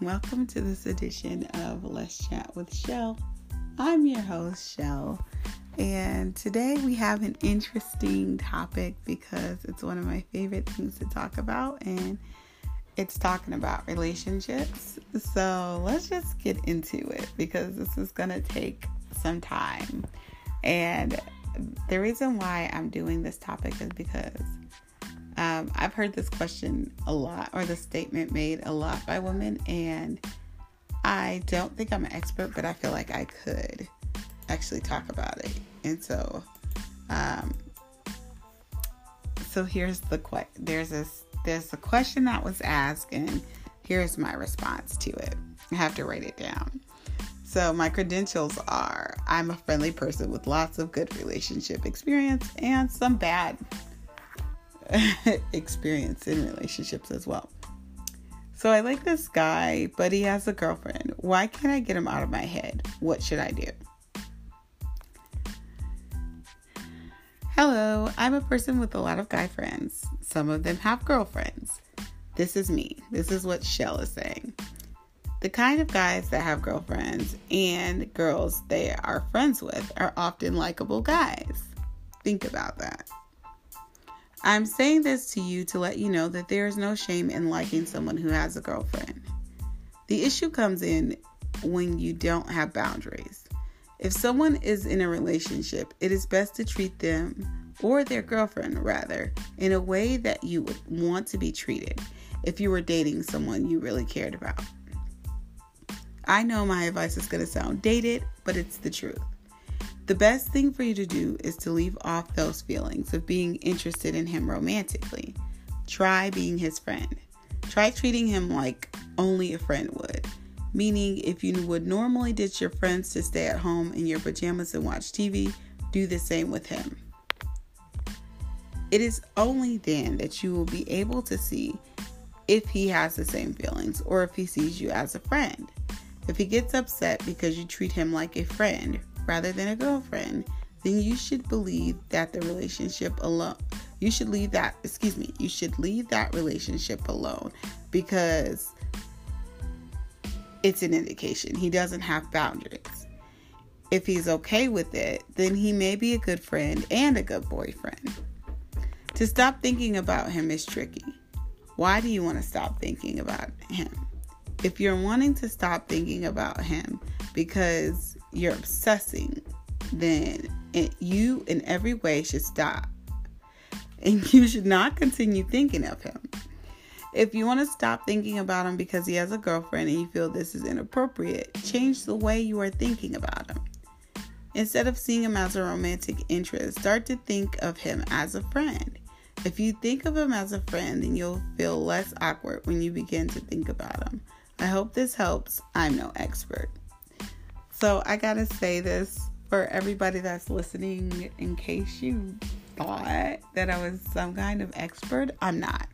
welcome to this edition of Let's Chat with Shell. I'm your host, Shell, and today we have an interesting topic because it's one of my favorite things to talk about, and it's talking about relationships. So let's just get into it because this is going to take some time. And the reason why I'm doing this topic is because um, I've heard this question a lot, or the statement made a lot by women, and I don't think I'm an expert, but I feel like I could actually talk about it. And so, um, so here's the que- there's this there's a question that was asked, and here's my response to it. I have to write it down. So, my credentials are I'm a friendly person with lots of good relationship experience and some bad experience in relationships as well. So I like this guy, but he has a girlfriend. Why can't I get him out of my head? What should I do? Hello, I'm a person with a lot of guy friends. Some of them have girlfriends. This is me. This is what Shell is saying. The kind of guys that have girlfriends and girls they are friends with are often likable guys. Think about that. I'm saying this to you to let you know that there is no shame in liking someone who has a girlfriend. The issue comes in when you don't have boundaries. If someone is in a relationship, it is best to treat them, or their girlfriend rather, in a way that you would want to be treated if you were dating someone you really cared about. I know my advice is going to sound dated, but it's the truth. The best thing for you to do is to leave off those feelings of being interested in him romantically. Try being his friend. Try treating him like only a friend would. Meaning, if you would normally ditch your friends to stay at home in your pajamas and watch TV, do the same with him. It is only then that you will be able to see if he has the same feelings or if he sees you as a friend. If he gets upset because you treat him like a friend rather than a girlfriend, then you should believe that the relationship alone you should leave that excuse me you should leave that relationship alone because it's an indication. He doesn't have boundaries. If he's okay with it then he may be a good friend and a good boyfriend. To stop thinking about him is tricky. Why do you want to stop thinking about him? If you're wanting to stop thinking about him because you're obsessing, then it, you in every way should stop. And you should not continue thinking of him. If you want to stop thinking about him because he has a girlfriend and you feel this is inappropriate, change the way you are thinking about him. Instead of seeing him as a romantic interest, start to think of him as a friend. If you think of him as a friend, then you'll feel less awkward when you begin to think about him. I hope this helps. I'm no expert. So I gotta say this for everybody that's listening in case you thought that I was some kind of expert. I'm not.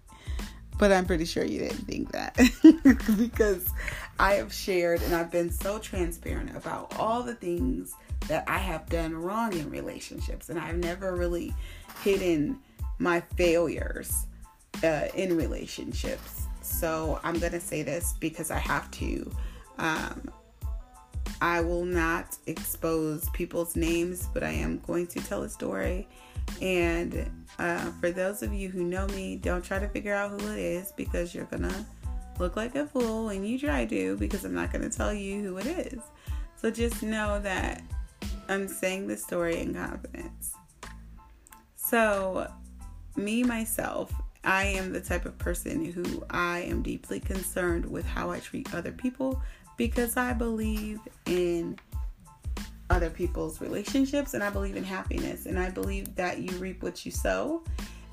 But I'm pretty sure you didn't think that because I have shared and I've been so transparent about all the things that I have done wrong in relationships, and I've never really hidden my failures uh, in relationships. So I'm gonna say this because I have to. Um, I will not expose people's names, but I am going to tell a story. And uh, for those of you who know me, don't try to figure out who it is because you're gonna look like a fool when you try to because I'm not gonna tell you who it is. So just know that I'm saying the story in confidence. So, me myself, I am the type of person who I am deeply concerned with how I treat other people because I believe in other people's relationships and I believe in happiness and I believe that you reap what you sow.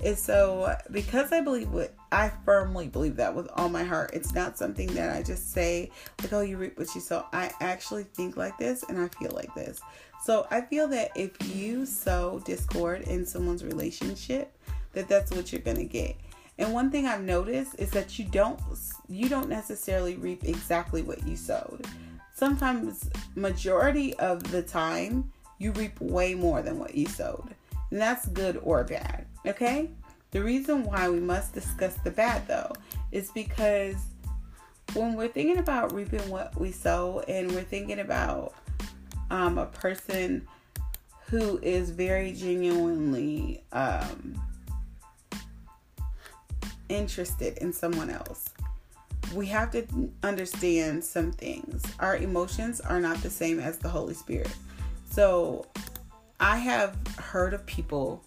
And so, because I believe what I firmly believe that with all my heart, it's not something that I just say, like, oh, you reap what you sow. I actually think like this and I feel like this. So, I feel that if you sow discord in someone's relationship, that that's what you're going to get. And one thing I've noticed is that you don't you don't necessarily reap exactly what you sowed. Sometimes majority of the time you reap way more than what you sowed. And that's good or bad, okay? The reason why we must discuss the bad though is because when we're thinking about reaping what we sow and we're thinking about um, a person who is very genuinely um, interested in someone else, we have to understand some things. Our emotions are not the same as the Holy Spirit. So I have heard of people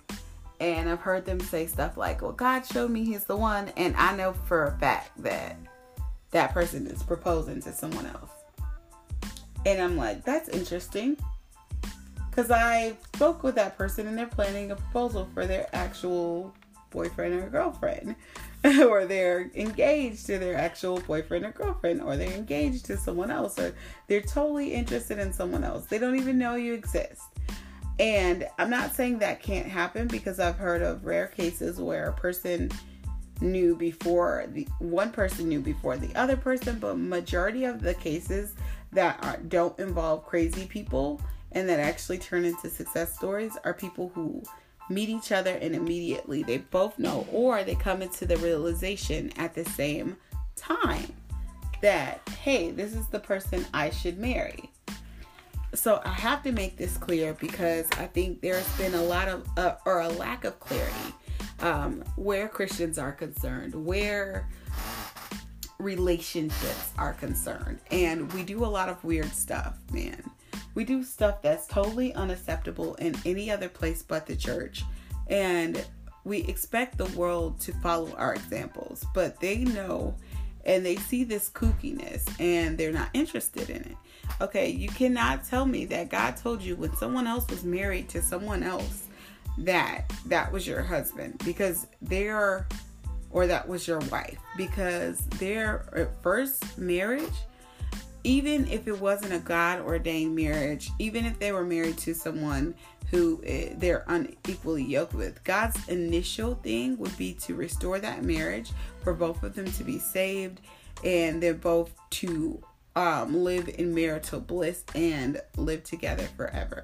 and I've heard them say stuff like, Well, God showed me He's the one. And I know for a fact that that person is proposing to someone else. And I'm like, That's interesting. Because I spoke with that person and they're planning a proposal for their actual boyfriend or girlfriend. or they're engaged to their actual boyfriend or girlfriend, or they're engaged to someone else, or they're totally interested in someone else. They don't even know you exist. And I'm not saying that can't happen because I've heard of rare cases where a person knew before the one person knew before the other person, but majority of the cases that are, don't involve crazy people and that actually turn into success stories are people who meet each other and immediately they both know or they come into the realization at the same time that hey, this is the person I should marry so I have to make this clear because I think there's been a lot of uh, or a lack of clarity um, where Christians are concerned, where relationships are concerned, and we do a lot of weird stuff, man. We do stuff that's totally unacceptable in any other place but the church, and we expect the world to follow our examples, but they know and they see this kookiness and they're not interested in it. Okay, you cannot tell me that God told you when someone else was married to someone else that that was your husband because they're or that was your wife because their uh, first marriage even if it wasn't a God ordained marriage, even if they were married to someone who eh, they're unequally yoked with, God's initial thing would be to restore that marriage for both of them to be saved and they're both to um, live in marital bliss and live together forever.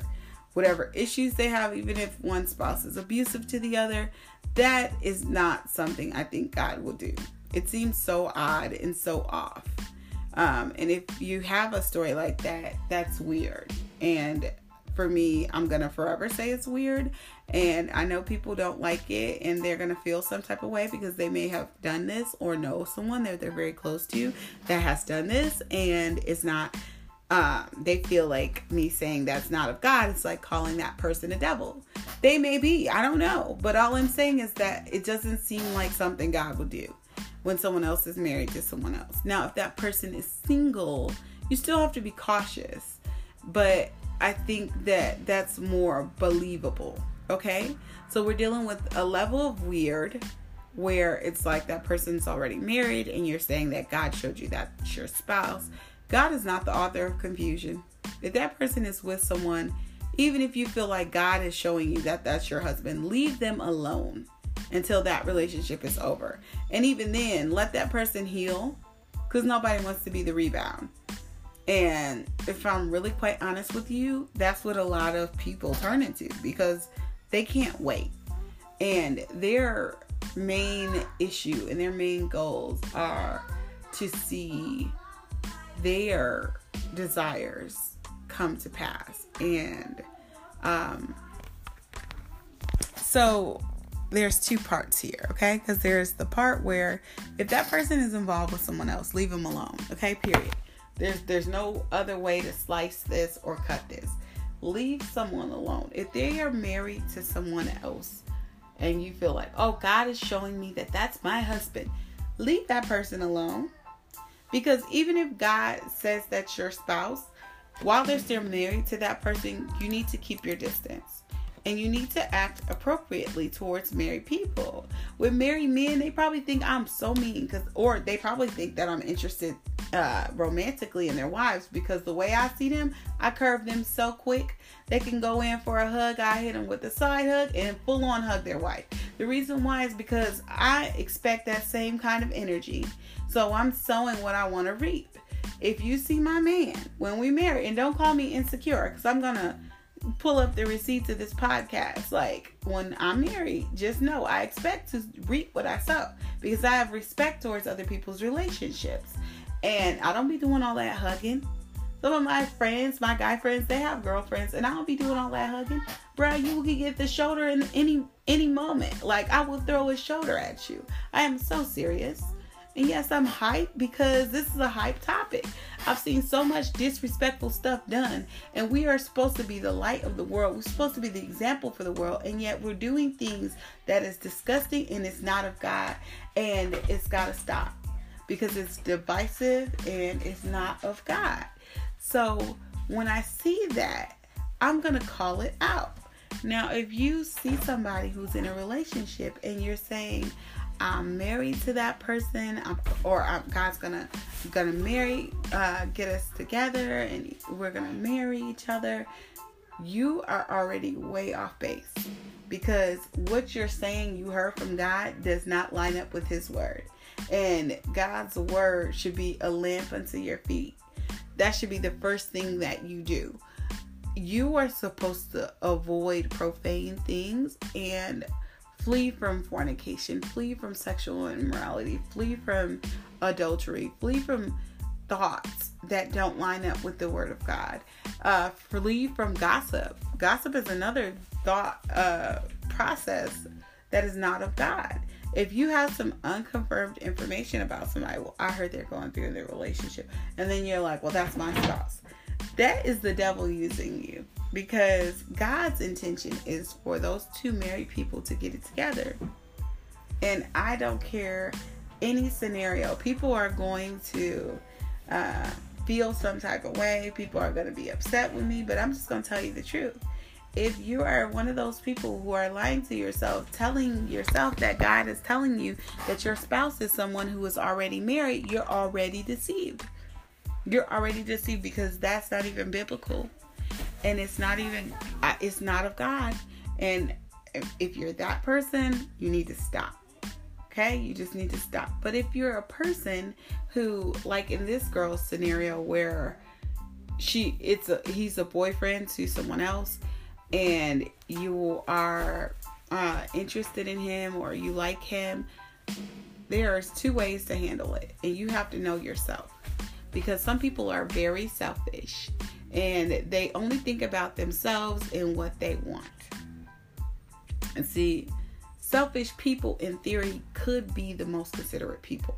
Whatever issues they have, even if one spouse is abusive to the other, that is not something I think God will do. It seems so odd and so off. Um, and if you have a story like that, that's weird. And for me, I'm gonna forever say it's weird. And I know people don't like it and they're gonna feel some type of way because they may have done this or know someone that they're very close to that has done this and it's not um, they feel like me saying that's not of God, it's like calling that person a devil. They may be, I don't know. But all I'm saying is that it doesn't seem like something God would do when someone else is married to someone else. Now, if that person is single, you still have to be cautious. But I think that that's more believable. Okay? So we're dealing with a level of weird where it's like that person's already married and you're saying that God showed you that's your spouse. God is not the author of confusion. If that person is with someone, even if you feel like God is showing you that that's your husband, leave them alone until that relationship is over. And even then, let that person heal because nobody wants to be the rebound. And if I'm really quite honest with you, that's what a lot of people turn into because they can't wait. And their main issue and their main goals are to see their desires come to pass. And um, so there's two parts here, okay? Because there's the part where if that person is involved with someone else, leave them alone, okay? Period. There's there's no other way to slice this or cut this. Leave someone alone. If they are married to someone else and you feel like, "Oh, God is showing me that that's my husband." Leave that person alone. Because even if God says that's your spouse, while they're still married to that person, you need to keep your distance and you need to act appropriately towards married people. With married men, they probably think I'm so mean because, or they probably think that I'm interested uh, romantically in their wives because the way I see them, I curve them so quick. They can go in for a hug, I hit them with a side hug and full on hug their wife. The reason why is because I expect that same kind of energy. So I'm sowing what I want to reap. If you see my man when we marry, and don't call me insecure because I'm gonna pull up the receipts of this podcast. Like when I'm married, just know I expect to reap what I sow because I have respect towards other people's relationships. And I don't be doing all that hugging. Some of my friends, my guy friends, they have girlfriends, and I don't be doing all that hugging. Bro, you can get the shoulder in any any moment. Like I will throw a shoulder at you. I am so serious. And yes, I'm hyped because this is a hype topic. I've seen so much disrespectful stuff done, and we are supposed to be the light of the world. We're supposed to be the example for the world, and yet we're doing things that is disgusting and it's not of God, and it's got to stop because it's divisive and it's not of God. So when I see that, I'm going to call it out. Now, if you see somebody who's in a relationship and you're saying, I'm married to that person, I'm, or I'm, God's gonna gonna marry, uh, get us together, and we're gonna marry each other. You are already way off base because what you're saying you heard from God does not line up with His word, and God's word should be a lamp unto your feet. That should be the first thing that you do. You are supposed to avoid profane things and flee from fornication, flee from sexual immorality, flee from adultery, flee from thoughts that don't line up with the word of God. Uh, flee from gossip. Gossip is another thought uh, process that is not of God. If you have some unconfirmed information about somebody, well, I heard they're going through their relationship, and then you're like, well, that's my spouse. That is the devil using you because God's intention is for those two married people to get it together. And I don't care any scenario, people are going to uh, feel some type of way, people are going to be upset with me, but I'm just going to tell you the truth. If you are one of those people who are lying to yourself, telling yourself that God is telling you that your spouse is someone who is already married, you're already deceived. You're already deceived because that's not even biblical and it's not even it's not of god. And if you're that person you need to stop. Okay? You just need to stop. But if you're a person who like in this girl's scenario where she it's a he's a boyfriend to someone else and you are uh, interested in him or you like him there's two ways to handle it. And you have to know yourself. Because some people are very selfish and they only think about themselves and what they want. And see, selfish people in theory could be the most considerate people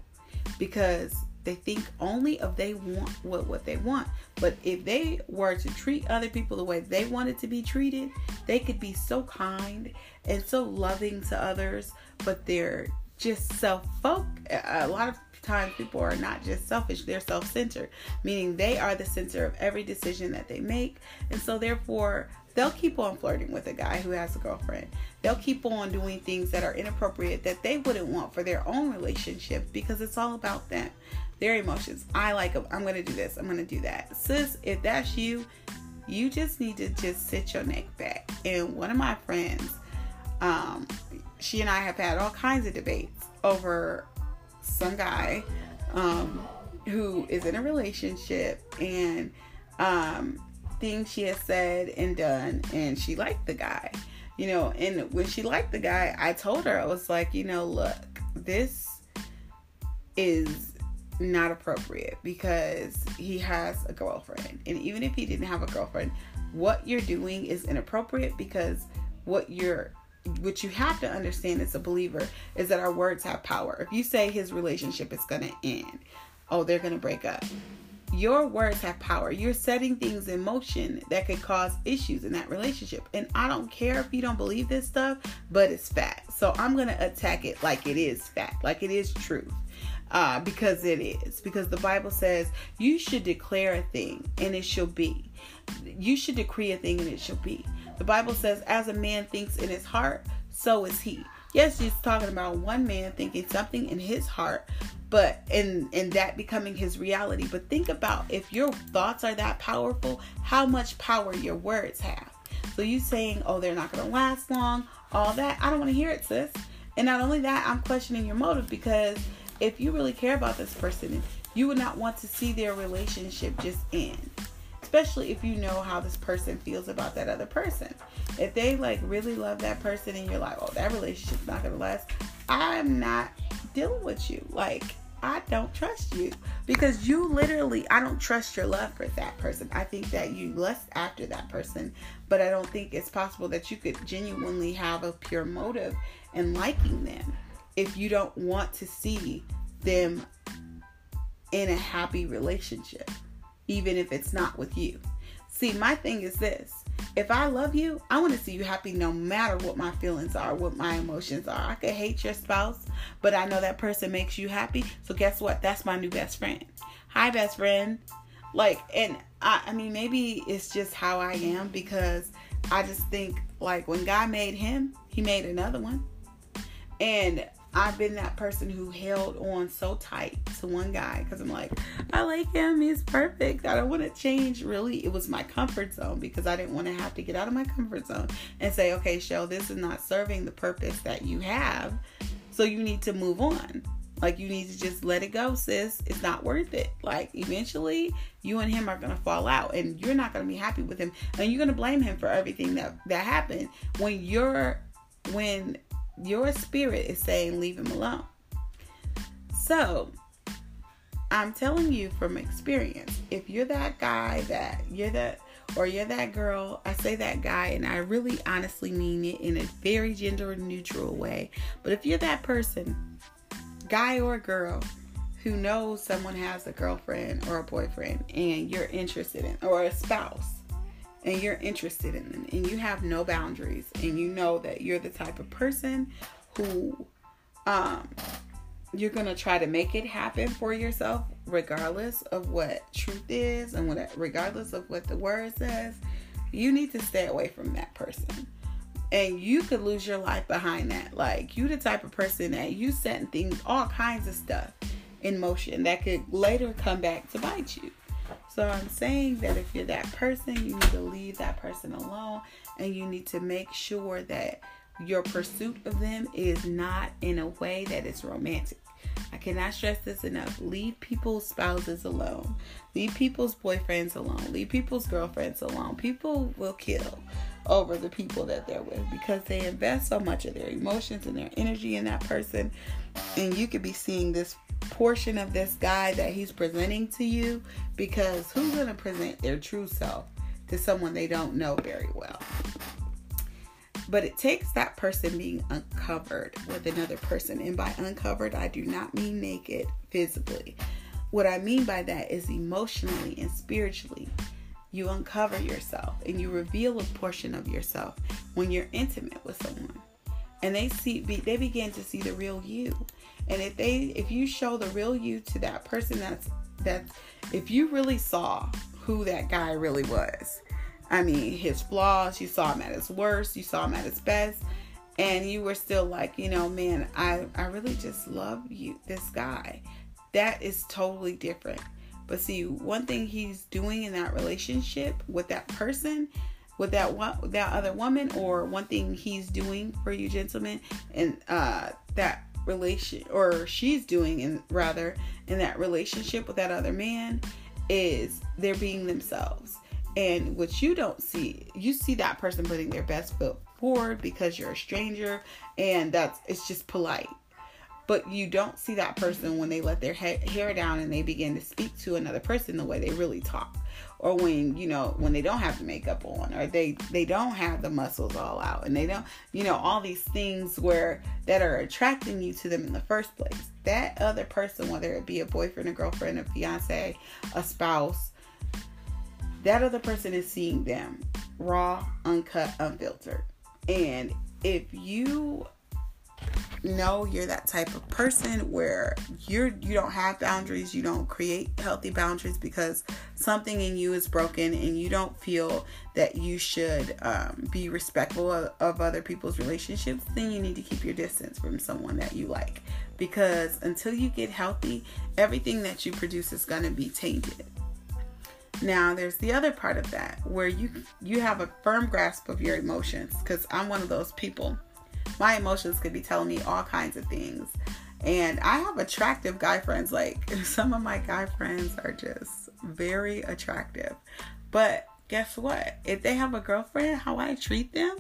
because they think only of they want what what they want. But if they were to treat other people the way they wanted to be treated, they could be so kind and so loving to others, but they're just self-focused. A lot of times people are not just selfish, they're self centered, meaning they are the center of every decision that they make. And so, therefore, they'll keep on flirting with a guy who has a girlfriend. They'll keep on doing things that are inappropriate that they wouldn't want for their own relationship because it's all about them, their emotions. I like them. I'm going to do this. I'm going to do that. Sis, if that's you, you just need to just sit your neck back. And one of my friends, um, she and I have had all kinds of debates over some guy um, who is in a relationship and um, things she has said and done, and she liked the guy. You know, and when she liked the guy, I told her, I was like, you know, look, this is not appropriate because he has a girlfriend. And even if he didn't have a girlfriend, what you're doing is inappropriate because what you're what you have to understand as a believer is that our words have power. If you say his relationship is going to end, oh, they're going to break up. Your words have power. You're setting things in motion that could cause issues in that relationship. And I don't care if you don't believe this stuff, but it's fact. So I'm going to attack it like it is fact, like it is truth. Uh, because it is. Because the Bible says you should declare a thing and it shall be. You should decree a thing and it shall be. The Bible says, as a man thinks in his heart, so is he. Yes, he's talking about one man thinking something in his heart, but in in that becoming his reality. But think about if your thoughts are that powerful, how much power your words have. So you saying, "Oh, they're not going to last long," all that. I don't want to hear it, sis. And not only that, I'm questioning your motive because if you really care about this person, you would not want to see their relationship just end especially if you know how this person feels about that other person. If they like really love that person and you're like, oh, that relationship's not gonna last, I'm not dealing with you. Like, I don't trust you. because you literally I don't trust your love for that person. I think that you lust after that person, but I don't think it's possible that you could genuinely have a pure motive in liking them if you don't want to see them in a happy relationship, even if it's not with you. See, my thing is this if I love you, I want to see you happy no matter what my feelings are, what my emotions are. I could hate your spouse, but I know that person makes you happy. So guess what? That's my new best friend. Hi, best friend. Like, and I, I mean, maybe it's just how I am because I just think like when God made him, he made another one. And I've been that person who held on so tight to one guy because I'm like, I like him. He's perfect. I don't want to change. Really, it was my comfort zone because I didn't want to have to get out of my comfort zone and say, okay, Shell, this is not serving the purpose that you have. So you need to move on. Like you need to just let it go, sis. It's not worth it. Like eventually you and him are gonna fall out and you're not gonna be happy with him. And you're gonna blame him for everything that, that happened when you're when your spirit is saying leave him alone. So, I'm telling you from experience, if you're that guy that you're that or you're that girl, I say that guy and I really honestly mean it in a very gender neutral way. But if you're that person, guy or girl, who knows someone has a girlfriend or a boyfriend and you're interested in or a spouse and you're interested in them and you have no boundaries and you know that you're the type of person who um you're going to try to make it happen for yourself regardless of what truth is and what regardless of what the word says. You need to stay away from that person. And you could lose your life behind that. Like you the type of person that you setting things all kinds of stuff in motion that could later come back to bite you so I'm saying that if you're that person, you need to leave that person alone and you need to make sure that your pursuit of them is not in a way that is romantic. I cannot stress this enough. Leave people's spouses alone. Leave people's boyfriends alone. Leave people's girlfriends alone. People will kill over the people that they're with because they invest so much of their emotions and their energy in that person. And you could be seeing this portion of this guy that he's presenting to you because who's going to present their true self to someone they don't know very well? But it takes that person being uncovered with another person. And by uncovered, I do not mean naked physically. What I mean by that is emotionally and spiritually. You uncover yourself and you reveal a portion of yourself when you're intimate with someone. And they see they begin to see the real you. And if they if you show the real you to that person that's that's if you really saw who that guy really was. I mean, his flaws, you saw him at his worst, you saw him at his best, and you were still like, you know, man, I I really just love you this guy. That is totally different. But see, one thing he's doing in that relationship with that person, with that one, that other woman, or one thing he's doing for you, gentlemen, and uh, that relation or she's doing in rather in that relationship with that other man is they're being themselves. And what you don't see, you see that person putting their best foot forward because you're a stranger and that's it's just polite. But you don't see that person when they let their hair down and they begin to speak to another person the way they really talk or when you know when they don't have the makeup on or they they don't have the muscles all out and they don't you know all these things where that are attracting you to them in the first place. That other person whether it be a boyfriend a girlfriend a fiance a spouse that other person is seeing them raw uncut unfiltered. And if you know you're that type of person where you're you don't have boundaries you don't create healthy boundaries because something in you is broken and you don't feel that you should um, be respectful of, of other people's relationships then you need to keep your distance from someone that you like because until you get healthy everything that you produce is going to be tainted. Now there's the other part of that where you you have a firm grasp of your emotions because i'm one of those people my emotions could be telling me all kinds of things. And I have attractive guy friends. Like some of my guy friends are just very attractive. But guess what? If they have a girlfriend, how I treat them,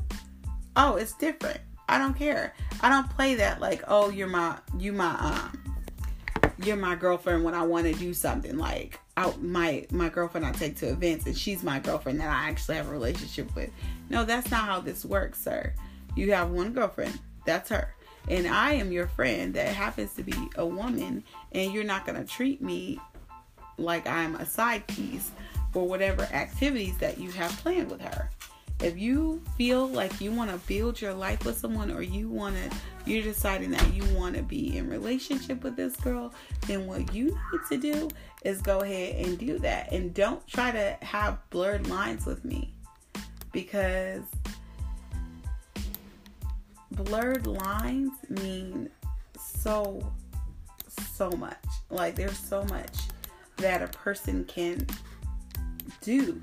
oh, it's different. I don't care. I don't play that like, oh, you're my you my um you're my girlfriend when I want to do something like out my my girlfriend I take to events and she's my girlfriend that I actually have a relationship with. No, that's not how this works, sir. You have one girlfriend. That's her. And I am your friend that happens to be a woman and you're not going to treat me like I'm a side piece for whatever activities that you have planned with her. If you feel like you want to build your life with someone or you want to you're deciding that you want to be in relationship with this girl, then what you need to do is go ahead and do that and don't try to have blurred lines with me because blurred lines mean so so much. Like there's so much that a person can do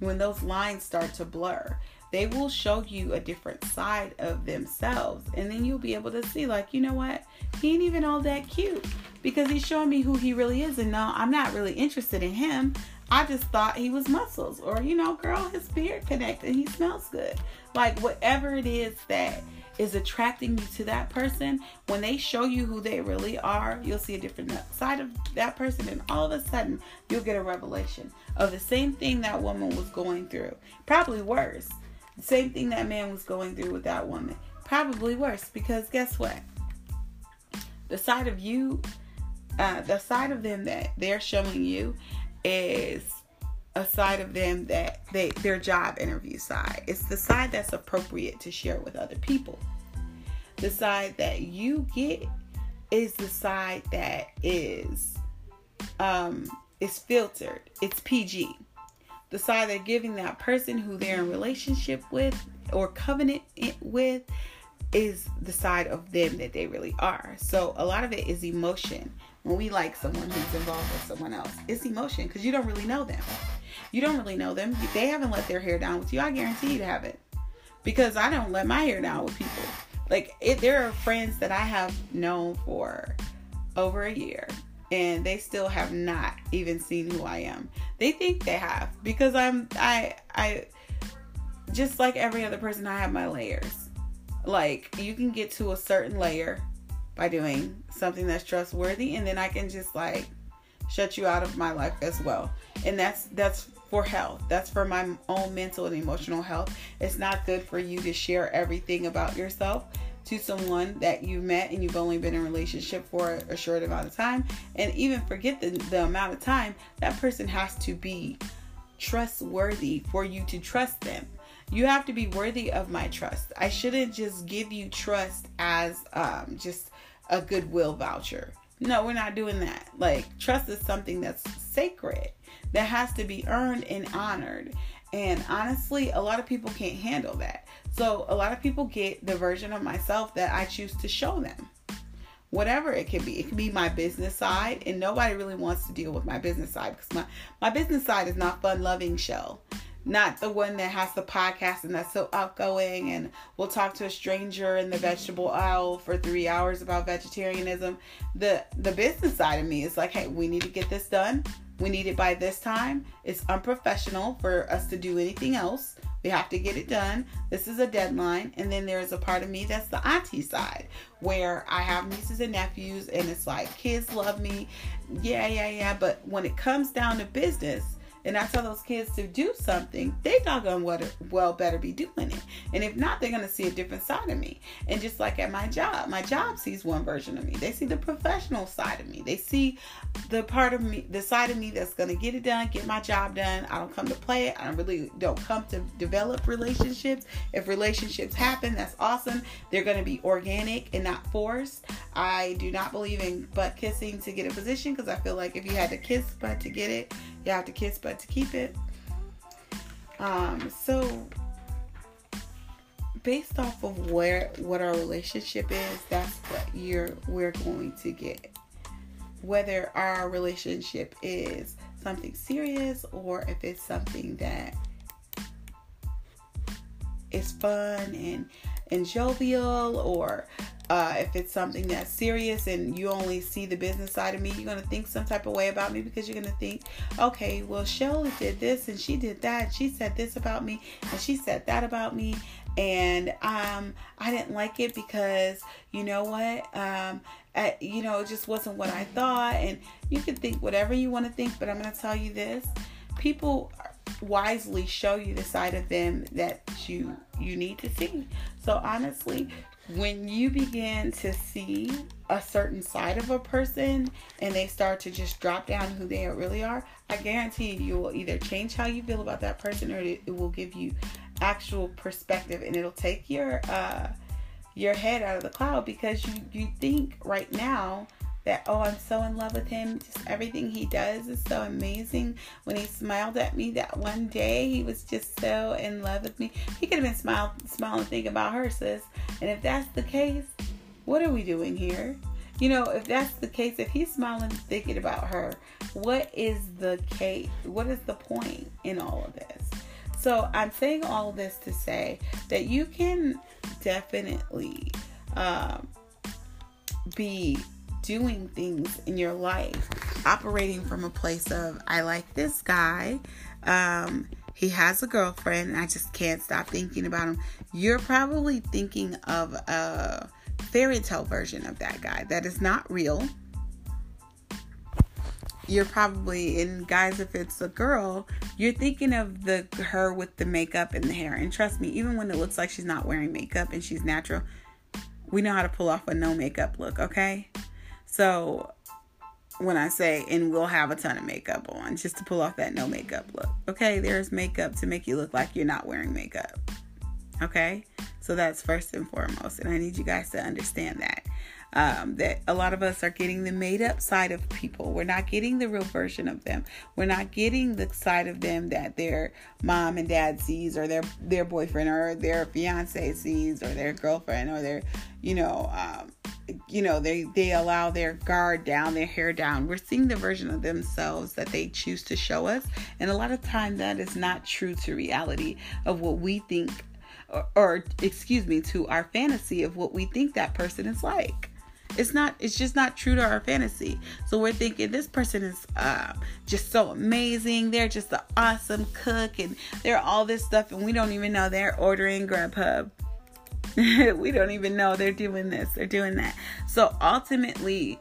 when those lines start to blur. They will show you a different side of themselves and then you'll be able to see like you know what? He ain't even all that cute because he's showing me who he really is and no i'm not really interested in him. I just thought he was muscles or you know girl his beard connected he smells good like whatever it is that is attracting you to that person, when they show you who they really are, you'll see a different side of that person, and all of a sudden, you'll get a revelation of the same thing that woman was going through. Probably worse. The same thing that man was going through with that woman. Probably worse because guess what? The side of you, uh, the side of them that they're showing you is a side of them that they their job interview side. It's the side that's appropriate to share with other people. The side that you get is the side that is um is filtered. It's PG. The side they're giving that person who they're in relationship with or covenant with is the side of them that they really are. So a lot of it is emotion. When we like someone who's involved with someone else, it's emotion because you don't really know them. You don't really know them. They haven't let their hair down with you. I guarantee you haven't. Because I don't let my hair down with people. Like it, there are friends that I have known for over a year and they still have not even seen who I am. They think they have because I'm I I just like every other person I have my layers. Like you can get to a certain layer by doing something that's trustworthy and then I can just like shut you out of my life as well. And that's that's for health. That's for my own mental and emotional health. It's not good for you to share everything about yourself to someone that you met and you've only been in relationship for a short amount of time and even forget the, the amount of time that person has to be trustworthy for you to trust them you have to be worthy of my trust i shouldn't just give you trust as um, just a goodwill voucher no we're not doing that like trust is something that's sacred that has to be earned and honored. And honestly, a lot of people can't handle that. So a lot of people get the version of myself that I choose to show them. Whatever it can be. It can be my business side, and nobody really wants to deal with my business side because my, my business side is not fun loving show not the one that has the podcast and that's so outgoing and will talk to a stranger in the vegetable aisle for three hours about vegetarianism. The the business side of me is like, hey, we need to get this done. We need it by this time. It's unprofessional for us to do anything else. We have to get it done. This is a deadline. And then there's a part of me that's the auntie side where I have nieces and nephews and it's like kids love me. Yeah, yeah, yeah. But when it comes down to business, and I tell those kids to do something, they doggone what well better be doing it. And if not, they're gonna see a different side of me. And just like at my job, my job sees one version of me. They see the professional side of me. They see the part of me, the side of me that's gonna get it done, get my job done. I don't come to play it. I really don't come to develop relationships. If relationships happen, that's awesome. They're gonna be organic and not forced. I do not believe in butt kissing to get a position because I feel like if you had to kiss butt to get it, you have to kiss butt to keep it. Um, so based off of where what our relationship is, that's what you're we're going to get. Whether our relationship is something serious or if it's something that is fun and and jovial or uh, if it's something that's serious and you only see the business side of me, you're going to think some type of way about me because you're going to think, okay, well, Shell did this and she did that. she said this about me and she said that about me. And um, I didn't like it because, you know what? Um, I, you know, it just wasn't what I thought. And you can think whatever you want to think, but I'm going to tell you this people wisely show you the side of them that you you need to see. So honestly, when you begin to see a certain side of a person and they start to just drop down who they really are, I guarantee you, you will either change how you feel about that person or it, will give you actual perspective and it'll take your uh your head out of the cloud because you you think right now that oh i'm so in love with him. Just everything he does is so amazing. When he smiled at me that one day he was just so in love with me. He could have been smile, smiling thinking about her sis. And if that's the case what are we doing here? You know if that's the case if he's smiling thinking about her what is the case what is the point in all of this? So i'm saying all this to say that you can definitely um, be doing things in your life, operating from a place of, I like this guy. Um, he has a girlfriend, and I just can't stop thinking about him. You're probably thinking of a fairy tale version of that guy that is not real. You're probably in guys if it's a girl, you're thinking of the her with the makeup and the hair. And trust me, even when it looks like she's not wearing makeup and she's natural, we know how to pull off a no makeup look, okay? So when I say, and we'll have a ton of makeup on just to pull off that no makeup look. Okay, there's makeup to make you look like you're not wearing makeup. Okay, so that's first and foremost, and I need you guys to understand that um, that a lot of us are getting the made up side of people. We're not getting the real version of them. We're not getting the side of them that their mom and dad sees, or their their boyfriend, or their fiance sees, or their girlfriend, or their, you know, um, you know, they they allow their guard down, their hair down. We're seeing the version of themselves that they choose to show us, and a lot of time that is not true to reality of what we think or, or, excuse me, to our fantasy of what we think that person is like. It's not. It's just not true to our fantasy. So we're thinking this person is uh, just so amazing. They're just an awesome cook, and they're all this stuff, and we don't even know they're ordering Grubhub. we don't even know they're doing this. They're doing that. So ultimately,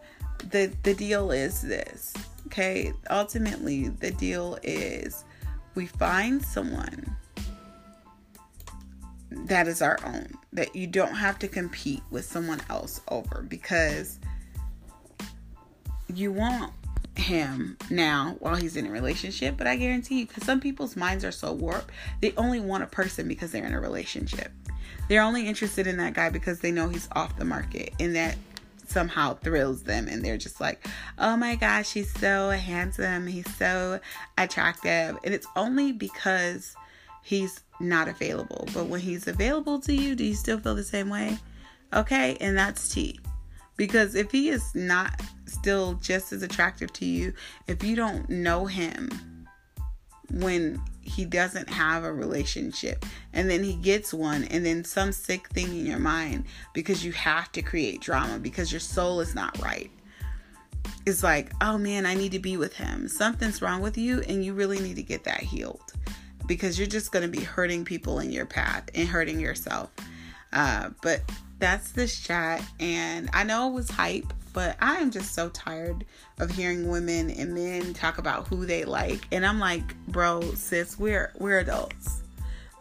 the the deal is this. Okay. Ultimately, the deal is we find someone that is our own that you don't have to compete with someone else over because you want him now while he's in a relationship but i guarantee you because some people's minds are so warped they only want a person because they're in a relationship they're only interested in that guy because they know he's off the market and that somehow thrills them and they're just like oh my gosh he's so handsome he's so attractive and it's only because he's not available. But when he's available to you, do you still feel the same way? Okay, and that's T. Because if he is not still just as attractive to you, if you don't know him when he doesn't have a relationship and then he gets one and then some sick thing in your mind because you have to create drama because your soul is not right it's like oh man i need to be with him something's wrong with you and you really need to get that healed because you're just going to be hurting people in your path and hurting yourself. Uh, but that's this chat, and I know it was hype, but I am just so tired of hearing women and men talk about who they like, and I'm like, bro, sis, we're we're adults.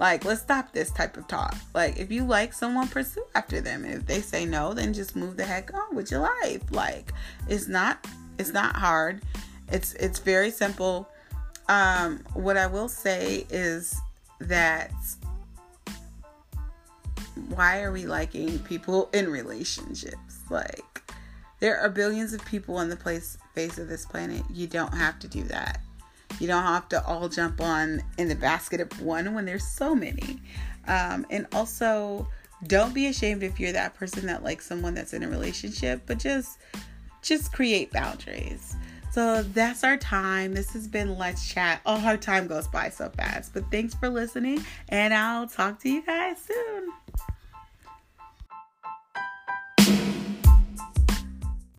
Like, let's stop this type of talk. Like, if you like someone, pursue after them. And if they say no, then just move the heck on with your life. Like, it's not it's not hard. It's it's very simple um, what I will say is that why are we liking people in relationships? Like, there are billions of people on the place face of this planet. You don't have to do that. You don't have to all jump on in the basket of one when there's so many. Um, and also, don't be ashamed if you're that person that likes someone that's in a relationship, but just just create boundaries. So that's our time. This has been Let's Chat. Oh, our time goes by so fast. But thanks for listening, and I'll talk to you guys soon.